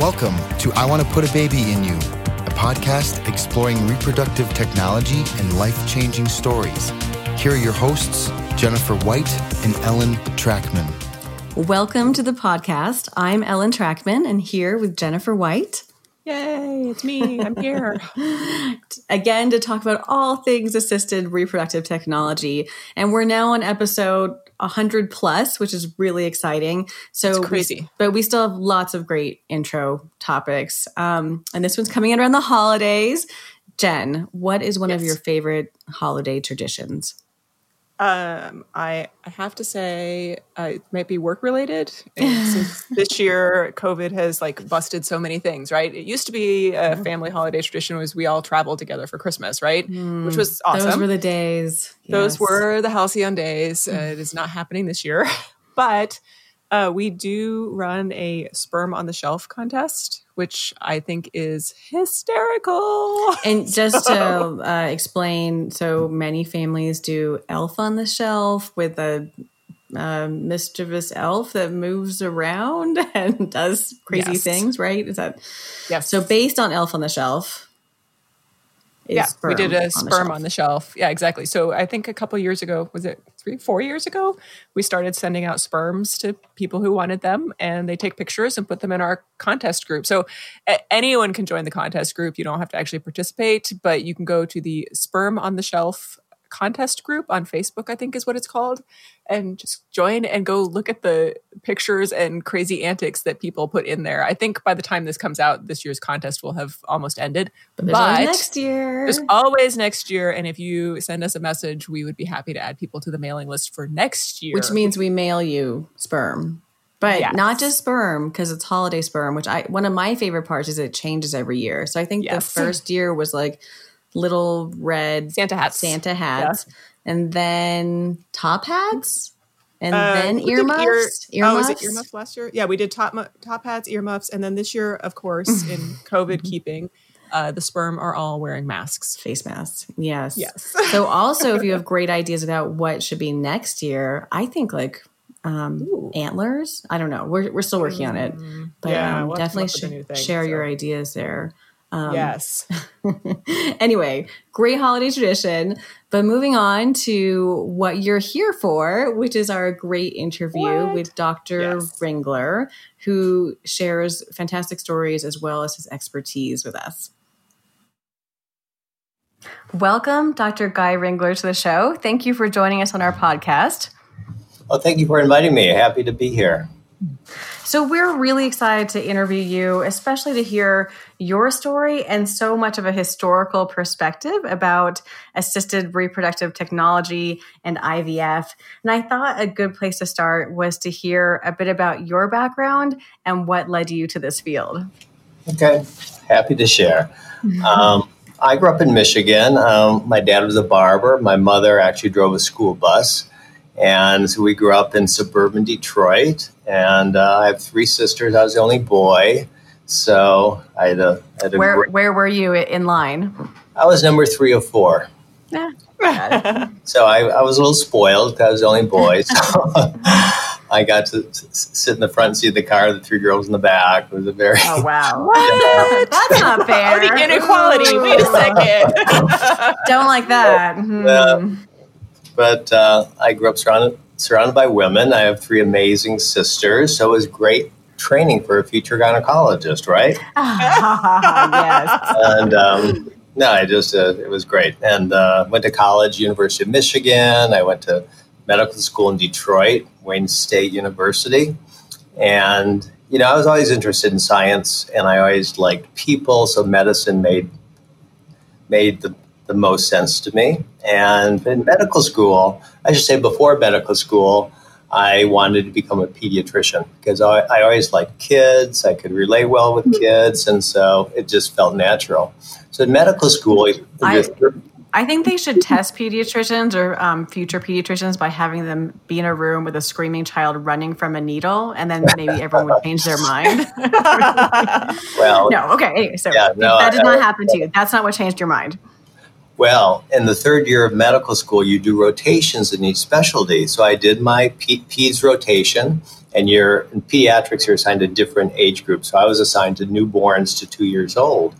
Welcome to I Want to Put a Baby in You, a podcast exploring reproductive technology and life changing stories. Here are your hosts, Jennifer White and Ellen Trachman. Welcome to the podcast. I'm Ellen Trachman and here with Jennifer White. Yay, it's me. I'm here. Again, to talk about all things assisted reproductive technology. And we're now on episode 100 plus, which is really exciting. So it's crazy. We, but we still have lots of great intro topics. Um, and this one's coming in around the holidays. Jen, what is one yes. of your favorite holiday traditions? Um, I I have to say uh, it might be work related. since this year, COVID has like busted so many things. Right? It used to be a family holiday tradition was we all traveled together for Christmas, right? Mm, Which was awesome. Those were the days. Those yes. were the halcyon days. Uh, it is not happening this year, but uh, we do run a sperm on the shelf contest, which I think is hysterical. And just to uh, explain, so many families do elf on the shelf with a uh, mischievous elf that moves around and does crazy yes. things, right? Is that yes? So based on Elf on the Shelf, yeah, we did a sperm on the, on the, shelf. Yeah, exactly. So I think a couple years ago, was it three, four years ago, we started sending out sperms to people who wanted them, and they take pictures and put them in our contest group. So a- anyone can join the contest group. You don't have to actually participate, but you can go to the sperm on the shelf contest group on Facebook, I think is what it's called, and just join and go look at the pictures and crazy antics that people put in there. I think by the time this comes out, this year's contest will have almost ended. But, but next year. There's always next year. And if you send us a message, we would be happy to add people to the mailing list for next year. Which means we mail you sperm. But yes. not just sperm because it's holiday sperm, which I one of my favorite parts is it changes every year. So I think yes. the first year was like little red Santa hats, Santa hats, yeah. And then top hats, and uh, then earmuffs. Ear, earmuffs. Oh, was it earmuffs last year? Yeah, we did top top hats, earmuffs, and then this year, of course, in COVID keeping. Uh, the sperm are all wearing masks, face masks. Yes, yes. so also, if you have great ideas about what should be next year, I think like um, antlers. I don't know. We're we're still working on it, mm, but yeah, um, we'll definitely sh- thing, share so. your ideas there. Um, yes. anyway, great holiday tradition. But moving on to what you're here for, which is our great interview what? with Dr. Yes. Ringler, who shares fantastic stories as well as his expertise with us. Welcome, Dr. Guy Ringler, to the show. Thank you for joining us on our podcast. Well, thank you for inviting me. Happy to be here. So, we're really excited to interview you, especially to hear your story and so much of a historical perspective about assisted reproductive technology and IVF. And I thought a good place to start was to hear a bit about your background and what led you to this field. Okay, happy to share. Um, I grew up in Michigan. Um, my dad was a barber, my mother actually drove a school bus. And so we grew up in suburban Detroit. And uh, I have three sisters. I was the only boy. So I had a. Had a where, great, where were you in line? I was number three or four. Yeah. so I, I, was a little spoiled. I was the only boy. So I got to, to, sit in the front seat of the car, the three girls in the back. It was a very. Oh, wow. what? That's not fair. Oh, the inequality. Wait a second. Don't like that. Mm. But uh, I grew up surrounded surrounded by women. I have three amazing sisters, so it was great training for a future gynecologist, right? yes. And um, no, I just uh, it was great, and uh, went to college, University of Michigan. I went to medical school in Detroit, Wayne State University, and you know I was always interested in science, and I always liked people, so medicine made made the the most sense to me. And in medical school, I should say before medical school, I wanted to become a pediatrician because I, I always liked kids. I could relate well with kids, and so it just felt natural. So in medical school, I, I think they should test pediatricians or um, future pediatricians by having them be in a room with a screaming child running from a needle, and then maybe everyone would change their mind. well, no, okay. Anyway, so yeah, no, that did not happen to you. That's not what changed your mind. Well, in the third year of medical school, you do rotations in each specialty. So I did my P- PEDS rotation, and you're in pediatrics, you're assigned to different age groups. So I was assigned to newborns to two years old,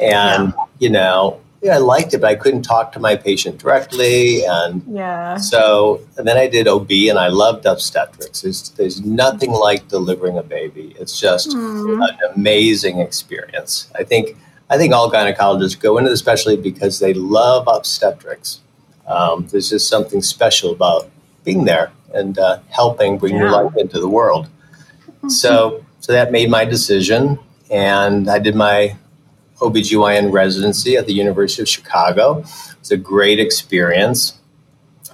and yeah. you know, yeah, I liked it, but I couldn't talk to my patient directly, and yeah. So and then I did OB, and I loved obstetrics. There's, there's nothing like delivering a baby. It's just mm. an amazing experience. I think I think all gynecologists go into the specialty because they love obstetrics. Um, there's just something special about being there and uh, helping bring yeah. new life into the world. So, so that made my decision, and I did my OBGYN residency at the University of Chicago. It's a great experience.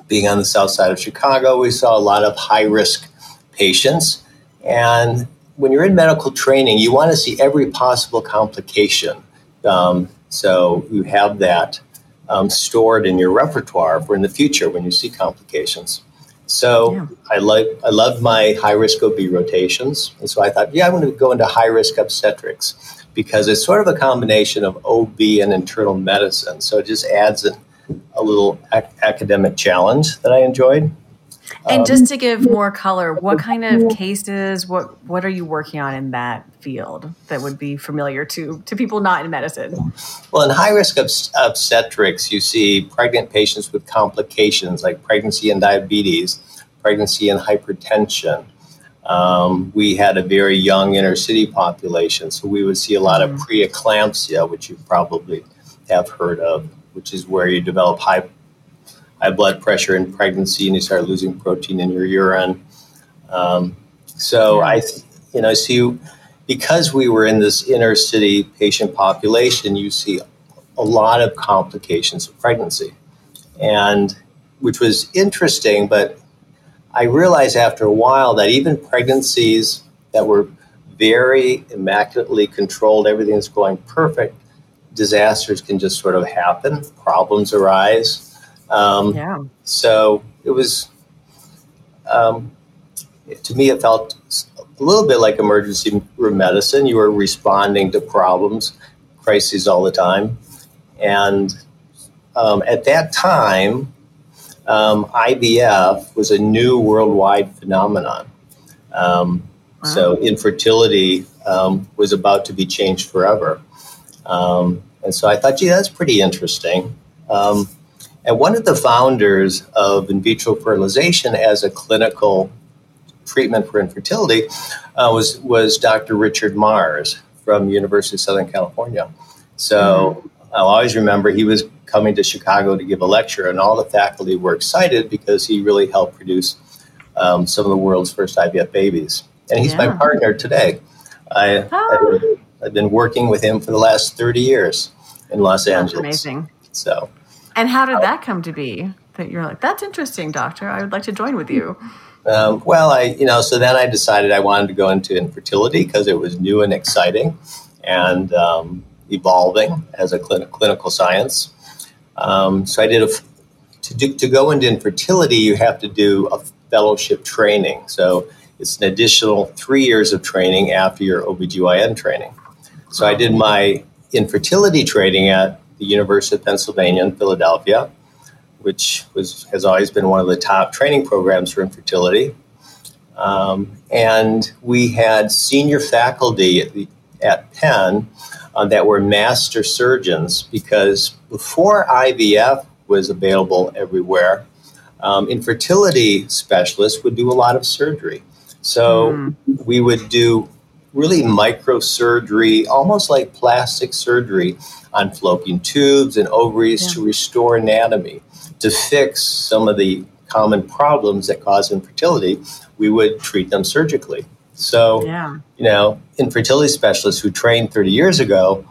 Being on the south side of Chicago, we saw a lot of high risk patients. And when you're in medical training, you want to see every possible complication. Um, so you have that um, stored in your repertoire for in the future when you see complications. So yeah. I like I loved my high risk OB rotations, and so I thought, yeah, I'm going to go into high risk obstetrics because it's sort of a combination of OB and internal medicine. So it just adds an, a little ac- academic challenge that I enjoyed. And um, just to give more color, what kind of cases, what what are you working on in that field that would be familiar to to people not in medicine? Well, in high risk obstetrics, you see pregnant patients with complications like pregnancy and diabetes, pregnancy and hypertension, um, we had a very young inner city population, so we would see a lot of preeclampsia, which you probably have heard of, which is where you develop high high blood pressure in pregnancy and you start losing protein in your urine. Um, so yeah. I, you know, see because we were in this inner city patient population, you see a lot of complications of pregnancy, and which was interesting, but I realized after a while that even pregnancies that were very immaculately controlled, everything is going perfect, disasters can just sort of happen, problems arise. Um, yeah. So it was, um, to me, it felt a little bit like emergency room medicine. You were responding to problems, crises all the time. And um, at that time, um, IVF was a new worldwide phenomenon. Um, wow. So infertility um, was about to be changed forever. Um, and so I thought, gee, that's pretty interesting. And one of the founders of in vitro fertilization as a clinical treatment for infertility uh, was, was Dr. Richard Marrs from University of Southern California. So mm-hmm. I'll always remember he was coming to Chicago to give a lecture, and all the faculty were excited because he really helped produce um, some of the world's first IVF babies. And he's yeah. my partner today. I, oh. I've been working with him for the last 30 years in Los that's Angeles. Amazing. So, and how did that come to be? That you're like, that's interesting, doctor. I would like to join with you. Um, well, I, you know, so then I decided I wanted to go into infertility because it was new and exciting and um, evolving as a clinical science. Um, so I did a to do, to go into infertility, you have to do a fellowship training. So it's an additional three years of training after your OBGYN training. So I did my infertility training at the University of Pennsylvania in Philadelphia, which was has always been one of the top training programs for infertility. Um, and we had senior faculty at, the, at Penn uh, that were master surgeons because before IVF was available everywhere, um, infertility specialists would do a lot of surgery. So mm. we would do really microsurgery, almost like plastic surgery on fallopian tubes and ovaries yeah. to restore anatomy, to fix some of the common problems that cause infertility. We would treat them surgically. So, yeah. you know, infertility specialists who trained 30 years ago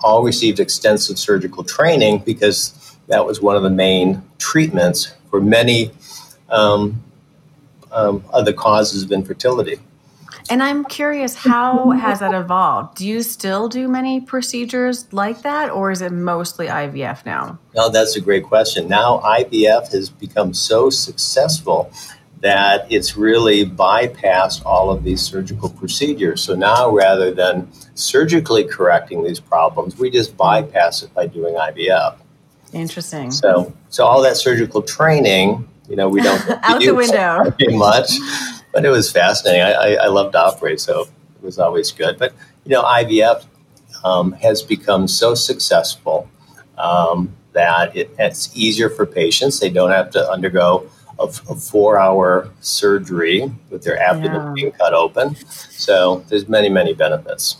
all received extensive surgical training because that was one of the main treatments for many um, um, other causes of infertility. And I'm curious, how has that evolved? Do you still do many procedures like that, or is it mostly IVF now? No, that's a great question. Now, IVF has become so successful that it's really bypassed all of these surgical procedures. So now, rather than surgically correcting these problems, we just bypass it by doing IVF. Interesting. So, so all that surgical training, you know, we don't out the window pretty much. But it was fascinating. I, I, I loved to operate, so it was always good. But you know, IVF um, has become so successful um, that it, it's easier for patients. They don't have to undergo a, a four-hour surgery with their abdomen yeah. being cut open. So there's many, many benefits.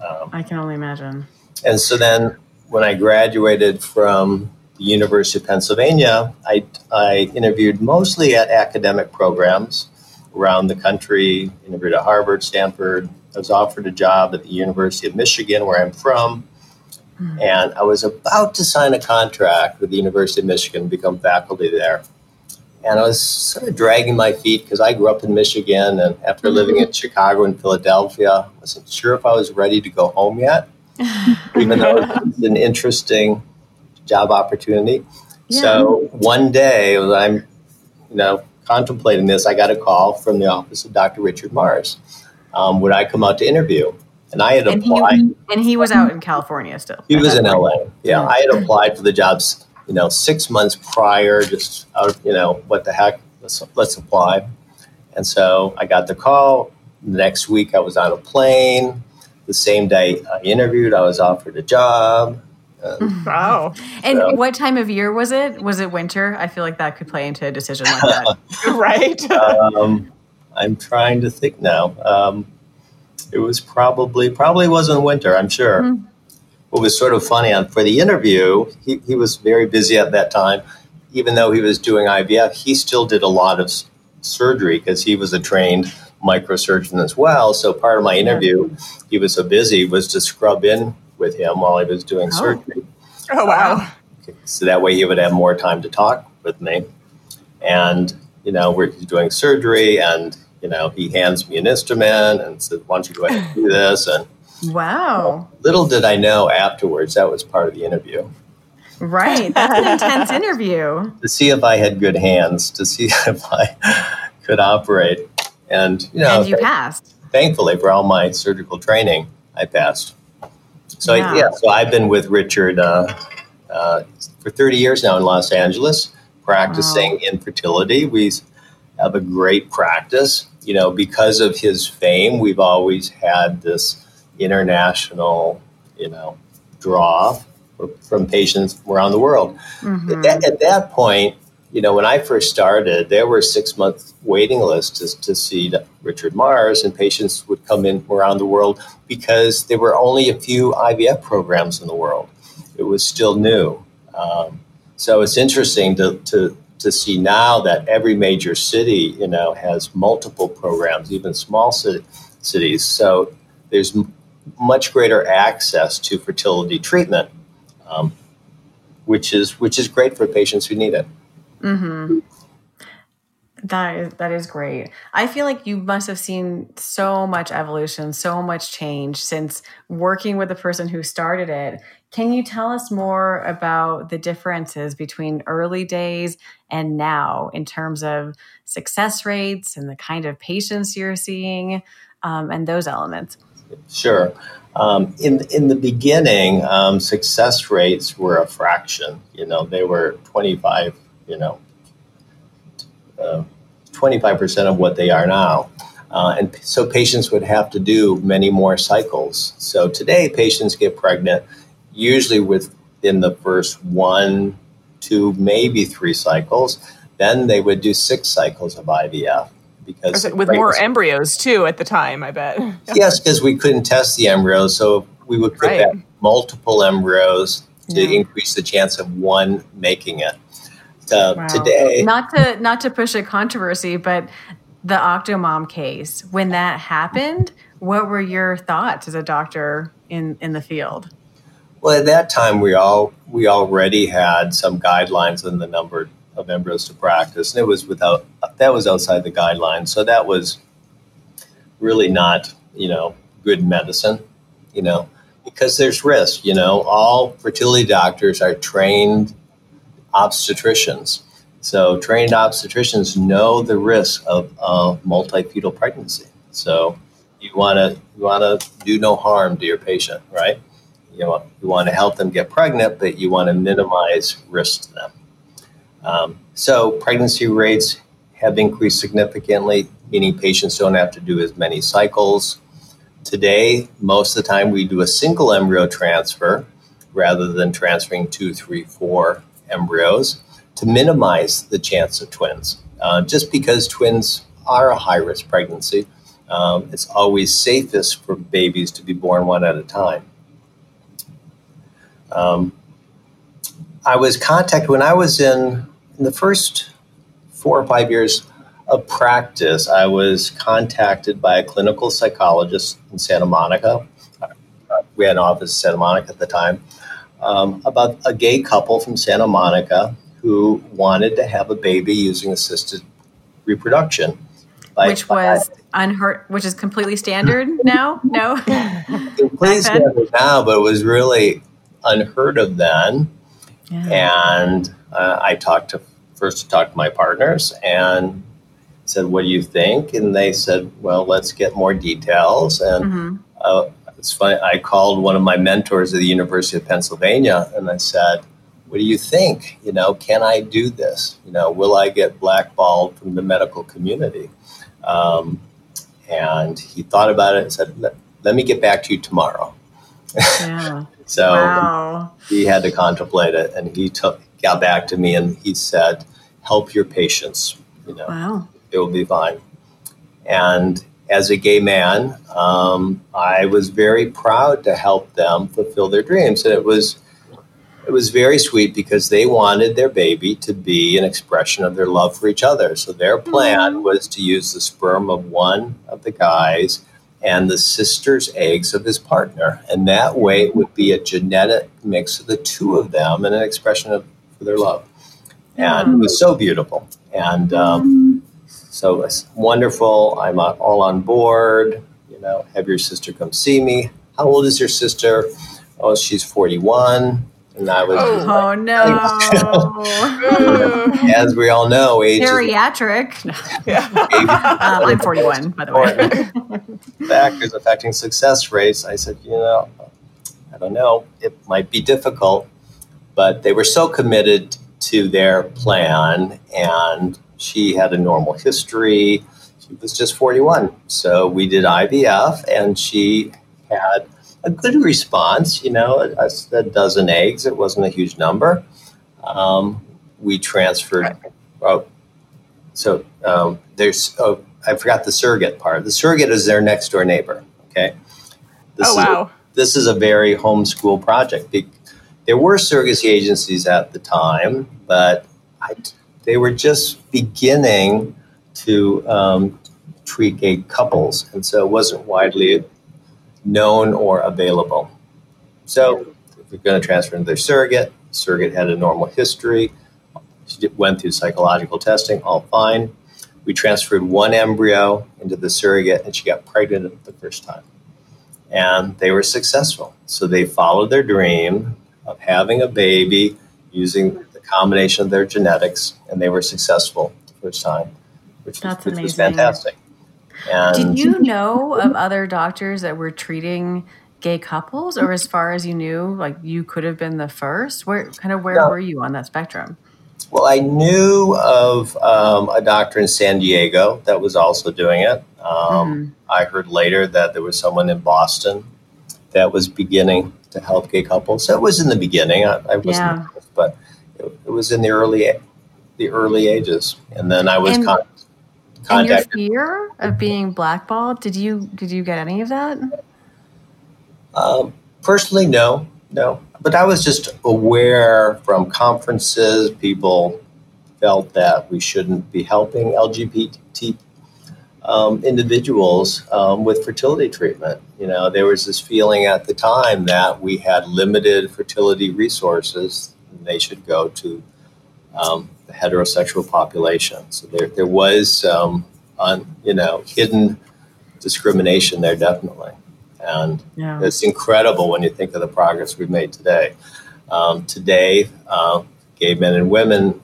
Um, I can only imagine. And so then, when I graduated from the University of Pennsylvania, I, I interviewed mostly at academic programs around the country. Interviewed at Harvard, Stanford, I was offered a job at the University of Michigan, where I'm from. Hmm. And I was about to sign a contract with the University of Michigan to become faculty there. And I was sort of dragging my feet because I grew up in Michigan. And after mm-hmm. living in Chicago and Philadelphia, I wasn't sure if I was ready to go home yet, even though it was an interesting job opportunity. Yeah. So one day, I'm, you know, contemplating this, I got a call from the office of Dr. Richard Marrs. um, would I come out to interview? And I had and applied. He, and he was out in California still. He was in LA. Yeah, I had applied for the jobs, you know, six months prior. Just out, you know, what the heck? Let's let's apply. And so I got the call. The next week, I was on a plane. The same day I interviewed, I was offered a job. wow. And so, what time of year was it? Was it winter? I feel like that could play into a decision like that. right. Um, I'm trying to think now. Um, it was probably probably wasn't winter. I'm sure. Mm-hmm. What was sort of funny on for the interview, he, he was very busy at that time. Even though he was doing IVF, he still did a lot of surgery because he was a trained microsurgeon as well. So part of my interview, he was so busy, was to scrub in with him while he was doing oh. surgery. Oh wow! Uh, so that way he would have more time to talk with me. And you know, we're doing surgery, and you know, he hands me an instrument and says, "Why don't you go ahead and do this?" And wow, little did I know afterwards that was part of the interview. Right, that's an intense interview. To see if I had good hands, to see if I could operate, and you know, and you passed. Thankfully, for all my surgical training, I passed. So yeah, yeah so I've been with Richard uh, uh, for 30 years now in Los Angeles, practicing wow. infertility. We have a great practice you know, because of his fame, we've always had this international, you know, draw from patients from around the world. Mm-hmm. At, that, at, that, point, you know, when I first started, there were six month waiting lists to, to see Richard Marrs, and patients would come in around the world because there were only a few IVF programs in the world. It was still new. Um, so it's interesting to, to to see now that every major city, you know, has multiple programs, even small city, cities. So there's m- much greater access to fertility treatment, um, which is which is great for patients who need it. Mm-hmm. That is that is great. I feel like you must have seen so much evolution, so much change since working with the person who started it. Can you tell us more about the differences between early days and now in terms of success rates and the kind of patients you're seeing um, and those elements? Sure. Um, in in the beginning, um, success rates were a fraction. You know, they were twenty five. You know, uh, 25% of what they are now. Uh, and so patients would have to do many more cycles. So today, patients get pregnant usually within the first one, two, maybe three cycles. Then they would do six cycles of IVF because with more embryos too at the time. I bet. yes, because we couldn't test the embryos, so we would put right. back multiple embryos to yeah. increase the chance of one making it uh, wow. today. Not to not to push a controversy, but the Octomom case when that happened, what were your thoughts as a doctor in in the field? Well, at that time, we all we already had some guidelines on the number of embryos to practice, and it was without that was outside the guidelines. So that was really not you know good medicine, you know, because there's risk. You know, all fertility doctors are trained obstetricians. So trained obstetricians know the risk of uh, multi-fetal pregnancy. So you want to you want to do no harm to your patient, right? You want you want to help them get pregnant, but you want to minimize risk to them. Um, so pregnancy rates have increased significantly. meaning patients don't have to do as many cycles. Today, most of the time, we do a single embryo transfer rather than transferring two, three, four embryos to minimize the chance of twins. Uh, just because twins are a high risk pregnancy, um, it's always safest for babies to be born one at a time. Um, I was contacted when I was in, in the first four or five years of practice. I was contacted by a clinical psychologist in Santa Monica. We had an office in Santa Monica at the time um, about a gay couple from Santa Monica who wanted to have a baby using assisted reproduction. which was unheard, which is completely standard now. No, completely standard now, but it was really unheard of then. Yeah. And uh, I talked to first to talk to my partners and said, "What do you think?" And they said, "Well, let's get more details." And mm-hmm. uh, it's funny. I called one of my mentors at the University of Pennsylvania, and I said, "What do you think? You know, can I do this? You know, will I get blackballed from the medical community?" Um, and he thought about it and said, "Let, let me get back to you tomorrow." Yeah. so wow. he had to contemplate it, and he took got back to me and he said, "Help your patients. You know, wow. it will be fine." And as a gay man, um, I was very proud to help them fulfill their dreams, and it was it was very sweet because they wanted their baby to be an expression of their love for each other. So their plan mm-hmm. was to use the sperm of one of the guys and the sister's eggs of his partner, and that way it would be a genetic mix of the two of them and an expression of for their love. And it was so beautiful, and um, so it's wonderful. I'm all on board. You know, have your sister come see me. How old is your sister? Oh, she's 41. And I was. Oh, like, no. As we all know, age. Geriatric. um, I'm 41, by the way. Factors affecting success rates. I said, you know, I don't know. It might be difficult, but they were so committed to their plan and she had a normal history. She was just 41. So we did IVF, and she had a good response, you know, a, a dozen eggs. It wasn't a huge number. Um, we transferred. Oh, so um, there's, oh, I forgot the surrogate part. The surrogate is their next door neighbor. Okay. This oh, wow. Is, this is a very homeschool project. There were surrogacy agencies at the time, but I they were just beginning to um, treat gay couples, and so it wasn't widely known or available. So, we're going to transfer into their surrogate, surrogate had a normal history, she went through psychological testing, all fine. We transferred one embryo into the surrogate, and she got pregnant the first time. And they were successful. So they followed their dream of having a baby using combination of their genetics, and they were successful the first time, which, was, which was fantastic. And Did you know of other doctors that were treating gay couples, or as far as you knew, like you could have been the first? Where kind of where were you on that spectrum? Well, I knew of um, a doctor in San Diego that was also doing it. Um, mm I heard later that there was someone in Boston that was beginning to help gay couples. So it was in the beginning. I, I wasn't, yeah. but it was in the early the early ages, and then I was and, con- contacted. And your fear of being blackballed did you did you get any of that? Um, personally, no, no. But I was just aware from conferences, people felt that we shouldn't be helping LGBT um, individuals um, with fertility treatment. You know, there was this feeling at the time that we had limited fertility resources they should go to um, the heterosexual population. So there, there was, um, un, you know, hidden discrimination there definitely, and yeah. it's incredible when you think of the progress we've made today. Um, today, uh, gay men and women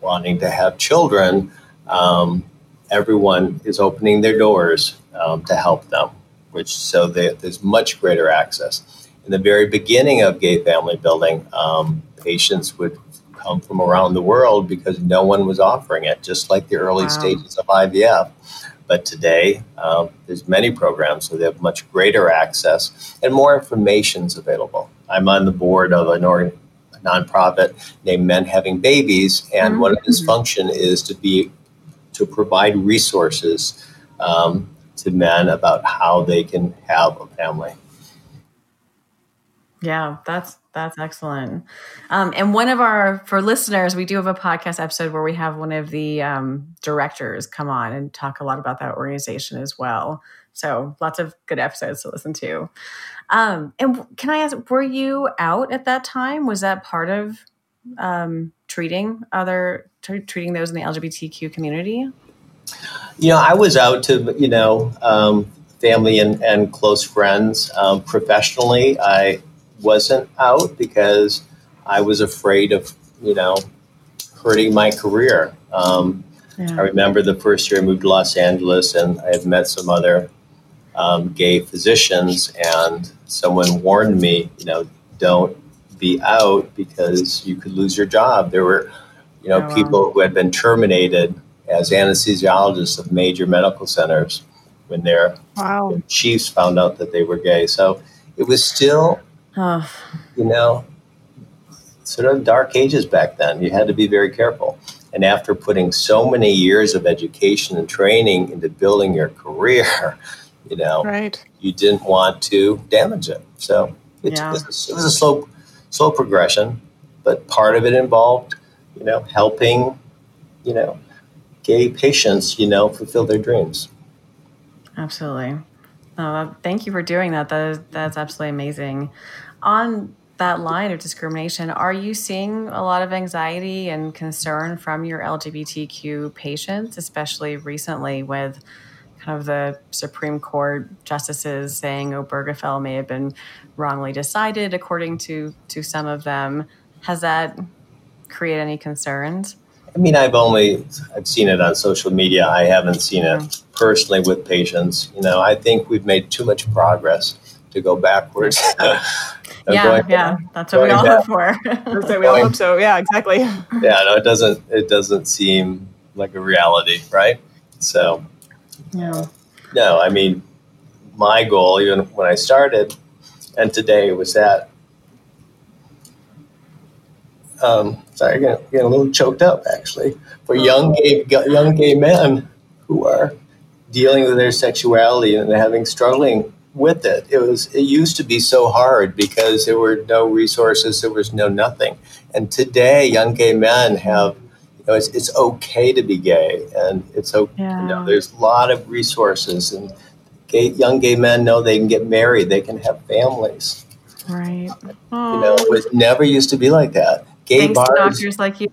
wanting to have children, um, everyone is opening their doors um, to help them, which so they, there's much greater access. In the very beginning of gay family building, um, patients would come from around the world because no one was offering it, just like the early wow. stages of IVF. But today, um, there's many programs, so they have much greater access and more information is available. I'm on the board of an organ, a nonprofit named Men Having Babies, and mm-hmm. one of its function is to be to provide resources um, to men about how they can have a family. Yeah, that's that's excellent. Um, and one of our for listeners, we do have a podcast episode where we have one of the um, directors come on and talk a lot about that organization as well. So lots of good episodes to listen to. Um, and can I ask, were you out at that time? Was that part of um, treating other t- treating those in the LGBTQ community? You know, I was out to you know um, family and, and close friends. Um, professionally, I wasn't out because I was afraid of, you know, hurting my career. Um, yeah. I remember the first year I moved to Los Angeles and I had met some other um, gay physicians, and someone warned me, you know, don't be out because you could lose your job. There were, you know, oh, people wow. who had been terminated as anesthesiologists of major medical centers when their wow. chiefs found out that they were gay. So it was still Oh. You know, sort of dark ages back then. You had to be very careful. And after putting so many years of education and training into building your career, you know, right. you didn't want to damage it. So yeah. it, was, it was a slow, slow progression, but part of it involved, you know, helping, you know, gay patients, you know, fulfill their dreams. Absolutely. Oh, thank you for doing that. That is, that's absolutely amazing on that line of discrimination, are you seeing a lot of anxiety and concern from your LGBTQ patients, especially recently with kind of the Supreme Court justices saying Obergefell may have been wrongly decided, according to to some of them? Has that created any concerns? I mean, I've only I've seen it on social media. I haven't seen it mm-hmm. personally with patients. You know, I think we've made too much progress to go backwards. yeah, yeah, that's what we all hope for. That's what we all hope so. Yeah, exactly. Yeah, no, it doesn't. It doesn't seem like a reality, right? So, yeah. No, I mean, my goal, even when I started, and today was that. Um, sorry, getting, getting a little choked up actually. For young gay young gay men who are dealing with their sexuality and having struggling with it. It was it used to be so hard because there were no resources, there was no nothing. And today, young gay men have you know it's, it's okay to be gay, and it's okay. Yeah. You know, there's a lot of resources, and gay, young gay men know they can get married, they can have families. Right. You know, it was never used to be like that. Gay Thanks bars, doctors like you.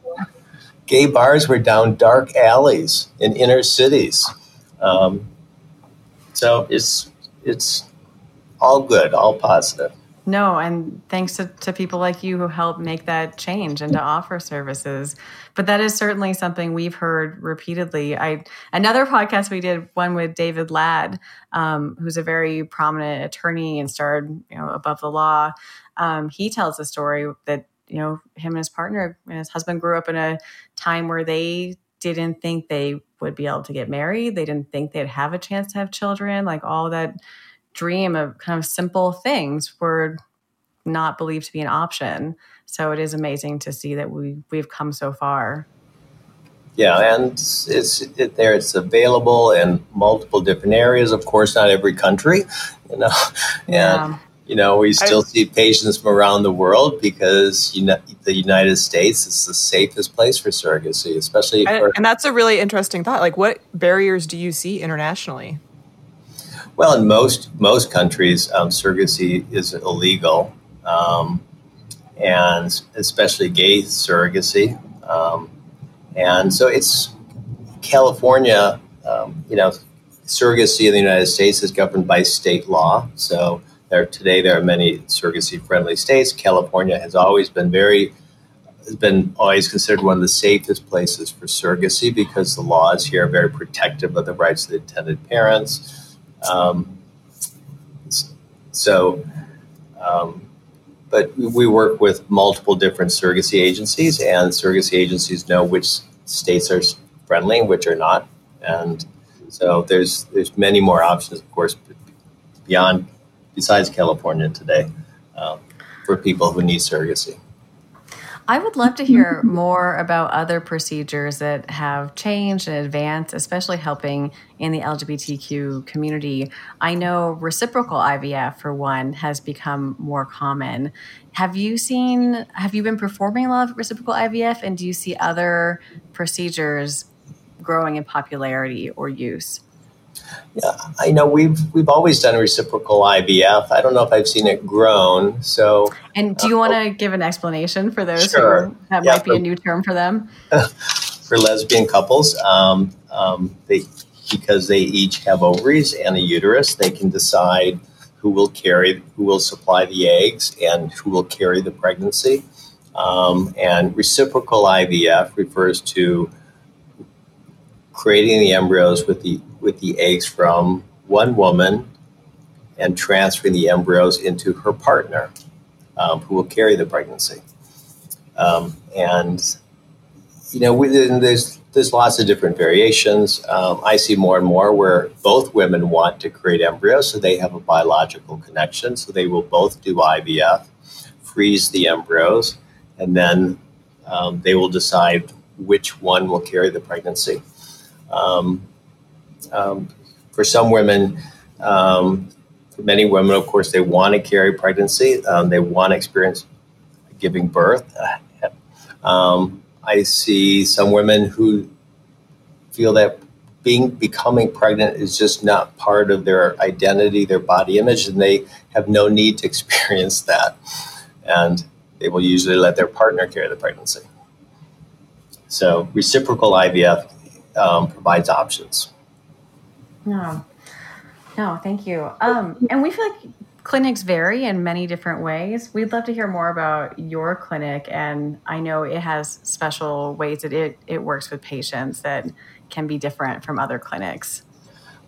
Gay bars were down dark alleys in inner cities. Um, so it's it's all good, all positive. No, and thanks to, to people like you who help make that change and to offer services. But that is certainly something we've heard repeatedly. I another podcast we did one with David Ladd, um, who's a very prominent attorney and starred you know above the law. Um, he tells a story that you know him and his partner and his husband grew up in a time where they didn't think they would be able to get married. They didn't think they'd have a chance to have children. Like all that dream of kind of simple things were not believed to be an option. So it is amazing to see that we we've come so far. Yeah, and it's it, there. It's available in multiple different areas. Of course, not every country, you know. And yeah. you know, we still I, see patients from around the world because you know, the United States is the safest place for surrogacy, especially. For, and that's a really interesting thought. Like, what barriers do you see internationally? Well, in most most countries, um, surrogacy is illegal, um, and especially gay surrogacy. Um, and so it's California. Um, you know, surrogacy in the United States is governed by state law. So there today there are many surrogacy friendly states. California has always been very has been always considered one of the safest places for surrogacy because the laws here are very protective of the rights of the intended parents. Um, so, um, but we work with multiple different surrogacy agencies, and surrogacy agencies know which states are friendly and which are not. And So there's there's many more options, of course, beyond besides California today um, for people who need surrogacy. I would love to hear more about other procedures that have changed and advanced, especially helping in the LGBTQ community. I know reciprocal IVF, for one, has become more common. Have you seen, have you been performing a lot of reciprocal IVF, and do you see other procedures growing in popularity or use? Yeah, I know we've we've always done reciprocal IVF. I don't know if I've seen it grown. So, and do you uh, want to give an explanation for those sure. who that yeah, might be for, a new term for them? for lesbian couples, um, um, they because they each have ovaries and a uterus, they can decide who will carry, who will supply the eggs, and who will carry the pregnancy. Um, and reciprocal IVF refers to creating the embryos with the with the eggs from one woman and transferring the embryos into her partner, um, who will carry the pregnancy. Um, and you know, within there's there's lots of different variations. Um, I see more and more where both women want to create embryos, so they have a biological connection. So they will both do IVF, freeze the embryos, and then um, they will decide which one will carry the pregnancy. Um, um, for some women, um, for many women, of course, they want to carry pregnancy. Um, they want to experience giving birth. Um, I see some women who feel that being becoming pregnant is just not part of their identity, their body image, and they have no need to experience that. And they will usually let their partner carry the pregnancy. So reciprocal IVF um, provides options. No, no, thank you. Um, and we feel like clinics vary in many different ways. We'd love to hear more about your clinic, and I know it has special ways that it, it works with patients that can be different from other clinics.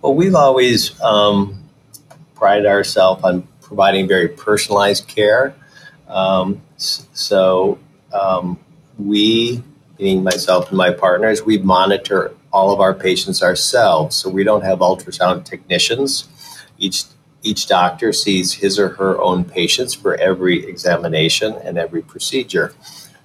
Well, we've always um, prided ourselves on providing very personalized care. Um, so um, we, being myself and my partners, we monitor all of our patients ourselves. So we don't have ultrasound technicians. Each each doctor sees his or her own patients for every examination and every procedure.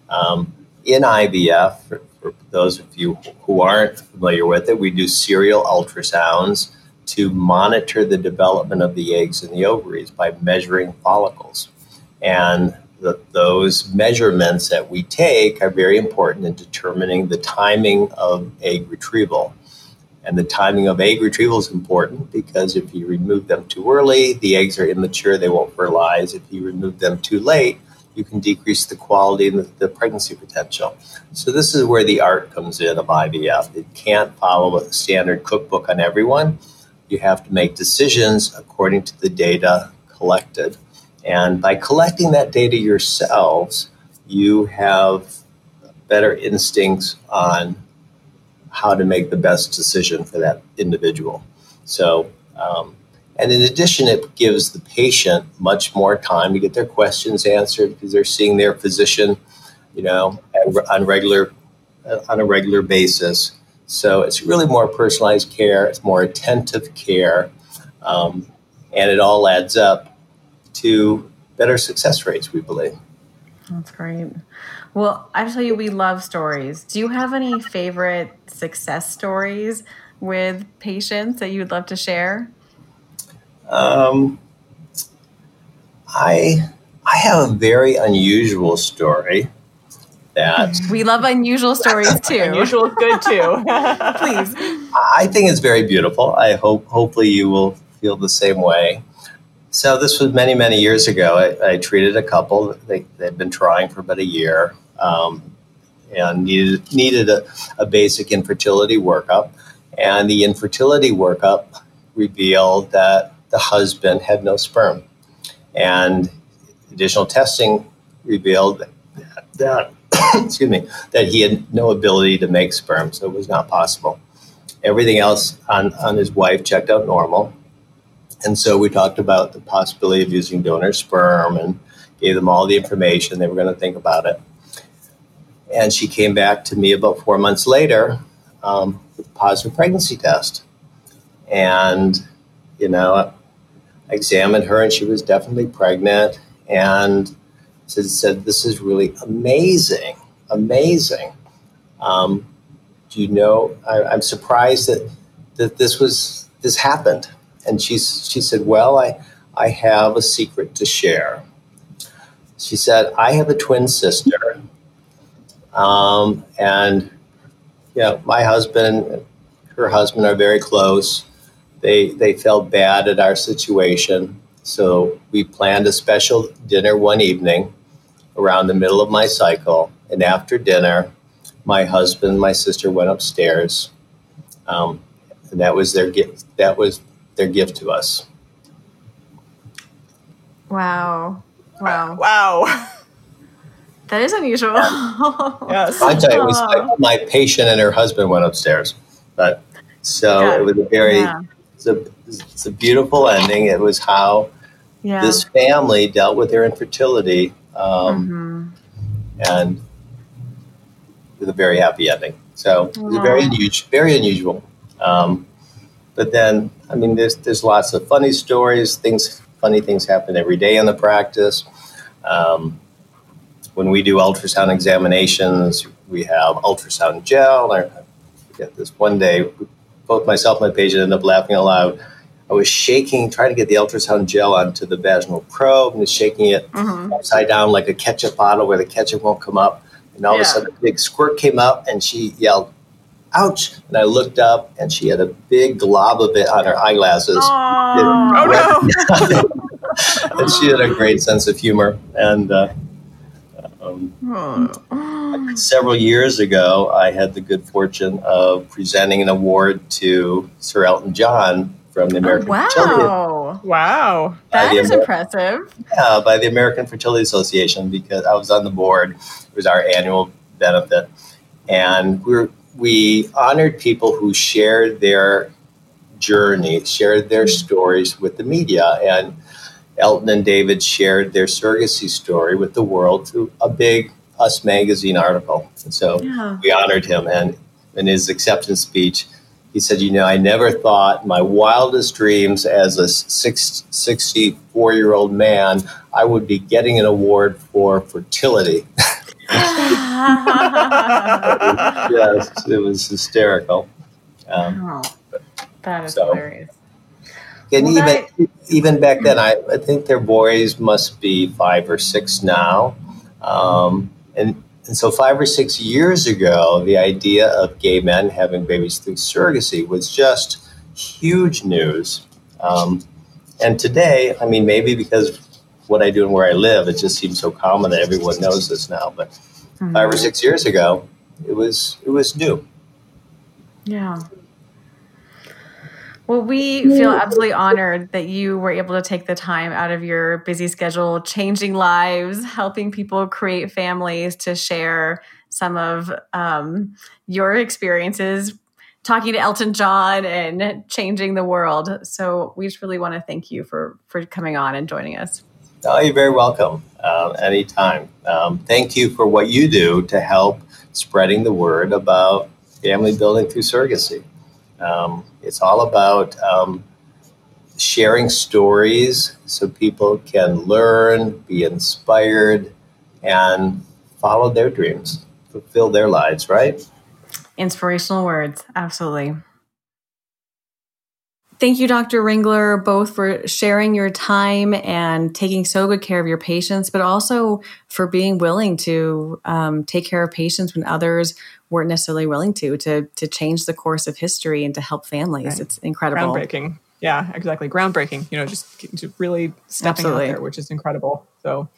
Um, in IVF, for, for, those of you who aren't familiar with it, we do serial ultrasounds to monitor the development of the eggs in the ovaries by measuring follicles. And those measurements that we take are very important in determining the timing of egg retrieval. And the timing of egg retrieval is important because if you remove them too early, the eggs are immature, they won't fertilize. If you remove them too late, you can decrease the quality and the pregnancy potential. So, this is where the art comes in of IVF. It can't follow a standard cookbook on everyone. You have to make decisions according to the data collected. And by collecting that data yourselves, you have better instincts on how to make the best decision for that individual. So, um, and in addition, it gives the patient much more time to get their questions answered because they're seeing their physician, you know, on regular on a regular basis. So it's really more personalized care. It's more attentive care, um, and it all adds up to better success rates, we believe. That's great. Well, I tell you, we love stories. Do you have any favorite success stories with patients that you would love to share? Um, I I have a very unusual story. That we love unusual stories too. unusual is good too. Please. I think it's very beautiful. I hope hopefully you will feel the same way. So this was many, many years ago. I, I treated a couple. They, they'd been trying for about a year um, and needed, needed a, a basic infertility workup. And the infertility workup revealed that the husband had no sperm. And additional testing revealed that, excuse me, that he had no ability to make sperm, so it was not possible. Everything else on, on his wife checked out normal. And so we talked about the possibility of using donor sperm and gave them all the information. They were going to think about it. And she came back to me about four months later um, with a positive pregnancy test. And, you know, I examined her and she was definitely pregnant. And said, said This is really amazing, amazing. Um, do you know? I, I'm surprised that, that this was this happened. And she, she said, Well, I, I have a secret to share. She said, I have a twin sister. Um, and, know, my husband, her husband are very close. They, they felt bad at our situation. So we planned a special dinner one evening around the middle of my cycle. And after dinner, my husband, and my sister went upstairs. Um, and that was their gift. That was their gift to us. Wow. Wow. Wow. That is unusual. yes. I tell you, it was like my patient and her husband went upstairs. But so yeah. it was a very, yeah. it's, a, it's a beautiful ending. It was how yeah. this family dealt with their infertility. Um, mm-hmm. And with a very happy ending. So it was very unusual, very unusual. Um, but then, I mean, there's there's lots of funny stories. Things, funny things happen every day in the practice. Um, when we do ultrasound examinations, we have ultrasound gel. I forget this one day, both myself and my patient ended up laughing aloud. I was shaking, trying to get the ultrasound gel onto the vaginal probe, and was shaking it mm-hmm. upside down like a ketchup bottle where the ketchup won't come up. And all yeah. of a sudden, a big squirt came up, and she yelled, ouch. And I looked up and she had a big glob of it on her eyeglasses. Oh, no. and she had a great sense of humor. And uh, um, several years ago, I had the good fortune of presenting an award to Sir Elton John from the American oh, wow. Fertility. Wow. That is Amer- impressive. Yeah, by the American Fertility Association because I was on the board. It was our annual benefit. And we were we honored people who shared their journey, shared their mm-hmm. stories with the media. And Elton and David shared their surrogacy story with the world through a big Us Magazine article. And so yeah. we honored him. And in his acceptance speech, he said, You know, I never thought my wildest dreams as a 64 year old man, I would be getting an award for fertility. yes, it was hysterical. Um, oh, that is so. hilarious. And well, even that... even back then, I, I think their boys must be five or six now, um, and and so five or six years ago, the idea of gay men having babies through surrogacy was just huge news. Um, and today, I mean, maybe because what I do and where I live, it just seems so common that everyone knows this now. But mm-hmm. five or six years ago, it was it was new. Yeah. Well, we feel absolutely honored that you were able to take the time out of your busy schedule, changing lives, helping people create families to share some of um, your experiences talking to Elton John and changing the world. So we just really want to thank you for for coming on and joining us. Oh, you're very welcome. Um, anytime. Um, thank you for what you do to help spreading the word about family building through surrogacy. Um, it's all about um, sharing stories so people can learn, be inspired, and follow their dreams, fulfill their lives, right? Inspirational words, absolutely. Thank you, Dr. Ringler, both for sharing your time and taking so good care of your patients, but also for being willing to um, take care of patients when others weren't necessarily willing to, to to change the course of history and to help families. Right. It's incredible. Groundbreaking. Yeah, exactly. Groundbreaking. You know, just really stepping Absolutely. out there, which is incredible. So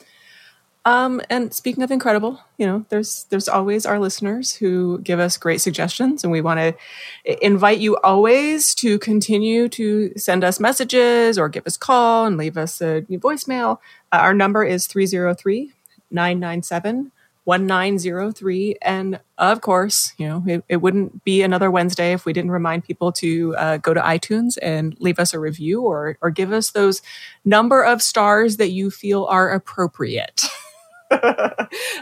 um, and speaking of incredible, you know, there's there's always our listeners who give us great suggestions, and we want to invite you always to continue to send us messages or give us a call and leave us a voicemail. Uh, our number is 303 997 1903. And of course, you know, it, it, wouldn't be another Wednesday if we didn't remind people to uh, go to iTunes and leave us a review or, or give us those number of stars that you feel are appropriate.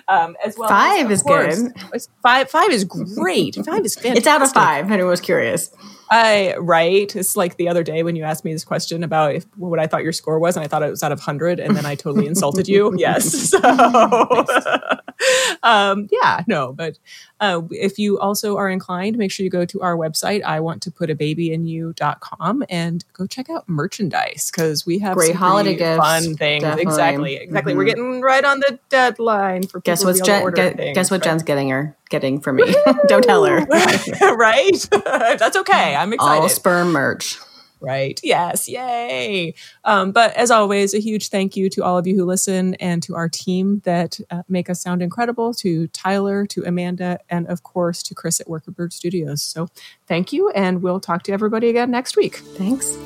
um, as well. Five as, is course, good. Five five is great. Five is fantastic. It's out of five. Anyone was curious. I right. It's like the other day when you asked me this question about if, what I thought your score was, and I thought it was out of hundred, and then I totally insulted you. Yes. So, um, yeah, no, but uh, if you also are inclined, make sure you go to our website, I want to put a baby in you.com and go check out merchandise because we have great holiday gifts, fun things. Definitely. Exactly. Exactly. Mm-hmm. We're getting right on the deadline for guess what's Jen, guess, guess what Jen's getting her getting for me. Don't tell her. right? That's okay. I'm excited. All sperm merch. Right. Yes. Yay. Um, but as always, a huge thank you to all of you who listen and to our team that uh, make us sound incredible, to Tyler, to Amanda, and of course to Chris at Workerbird Studios. So thank you, and we'll talk to everybody again next week. Thanks.